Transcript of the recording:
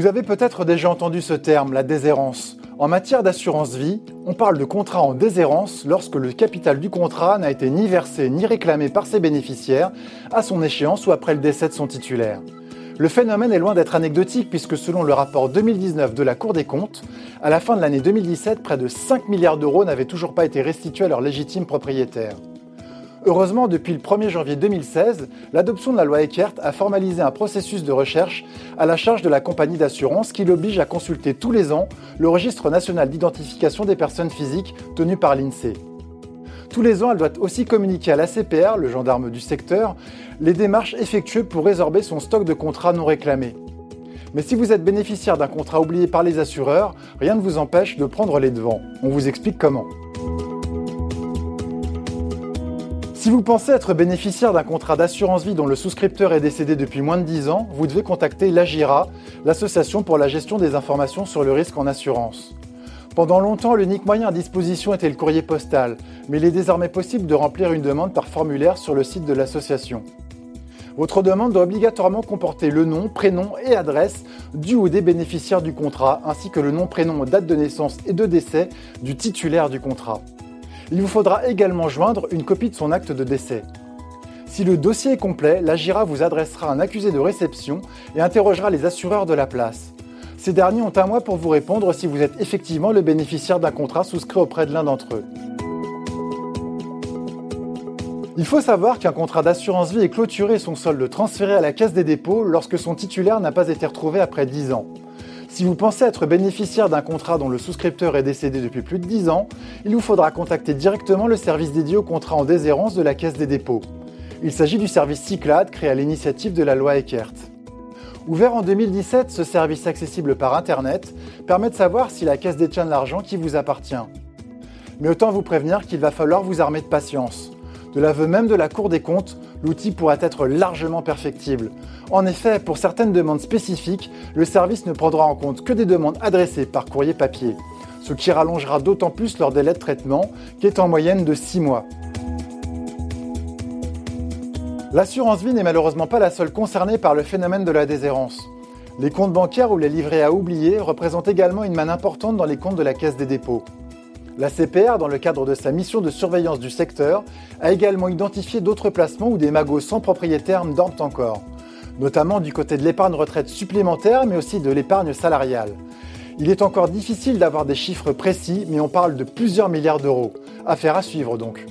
Vous avez peut-être déjà entendu ce terme, la déshérence. En matière d'assurance vie, on parle de contrat en déshérence lorsque le capital du contrat n'a été ni versé ni réclamé par ses bénéficiaires à son échéance ou après le décès de son titulaire. Le phénomène est loin d'être anecdotique puisque selon le rapport 2019 de la Cour des comptes, à la fin de l'année 2017, près de 5 milliards d'euros n'avaient toujours pas été restitués à leurs légitimes propriétaires. Heureusement, depuis le 1er janvier 2016, l'adoption de la loi Eckert a formalisé un processus de recherche à la charge de la compagnie d'assurance qui l'oblige à consulter tous les ans le registre national d'identification des personnes physiques tenu par l'INSEE. Tous les ans, elle doit aussi communiquer à la CPR, le gendarme du secteur, les démarches effectuées pour résorber son stock de contrats non réclamés. Mais si vous êtes bénéficiaire d'un contrat oublié par les assureurs, rien ne vous empêche de prendre les devants. On vous explique comment. Si vous pensez être bénéficiaire d'un contrat d'assurance vie dont le souscripteur est décédé depuis moins de 10 ans, vous devez contacter l'AGIRA, l'association pour la gestion des informations sur le risque en assurance. Pendant longtemps, l'unique moyen à disposition était le courrier postal, mais il est désormais possible de remplir une demande par formulaire sur le site de l'association. Votre demande doit obligatoirement comporter le nom, prénom et adresse du ou des bénéficiaires du contrat, ainsi que le nom, prénom, date de naissance et de décès du titulaire du contrat. Il vous faudra également joindre une copie de son acte de décès. Si le dossier est complet, l'AGIRA vous adressera un accusé de réception et interrogera les assureurs de la place. Ces derniers ont un mois pour vous répondre si vous êtes effectivement le bénéficiaire d'un contrat souscrit auprès de l'un d'entre eux. Il faut savoir qu'un contrat d'assurance vie est clôturé et son solde transféré à la caisse des dépôts lorsque son titulaire n'a pas été retrouvé après 10 ans. Si vous pensez être bénéficiaire d'un contrat dont le souscripteur est décédé depuis plus de 10 ans, il vous faudra contacter directement le service dédié au contrat en déshérence de la Caisse des dépôts. Il s'agit du service Cyclade créé à l'initiative de la loi Eckert. Ouvert en 2017, ce service accessible par Internet permet de savoir si la caisse détient de l'argent qui vous appartient. Mais autant vous prévenir qu'il va falloir vous armer de patience. De l'aveu même de la Cour des comptes, l'outil pourrait être largement perfectible. En effet, pour certaines demandes spécifiques, le service ne prendra en compte que des demandes adressées par courrier papier, ce qui rallongera d'autant plus leur délai de traitement, qui est en moyenne de 6 mois. L'assurance vie n'est malheureusement pas la seule concernée par le phénomène de la déshérence. Les comptes bancaires ou les livrets à oublier représentent également une manne importante dans les comptes de la Caisse des dépôts. La CPR, dans le cadre de sa mission de surveillance du secteur, a également identifié d'autres placements où des magots sans propriétaire dorment encore, notamment du côté de l'épargne retraite supplémentaire, mais aussi de l'épargne salariale. Il est encore difficile d'avoir des chiffres précis, mais on parle de plusieurs milliards d'euros. Affaire à suivre donc.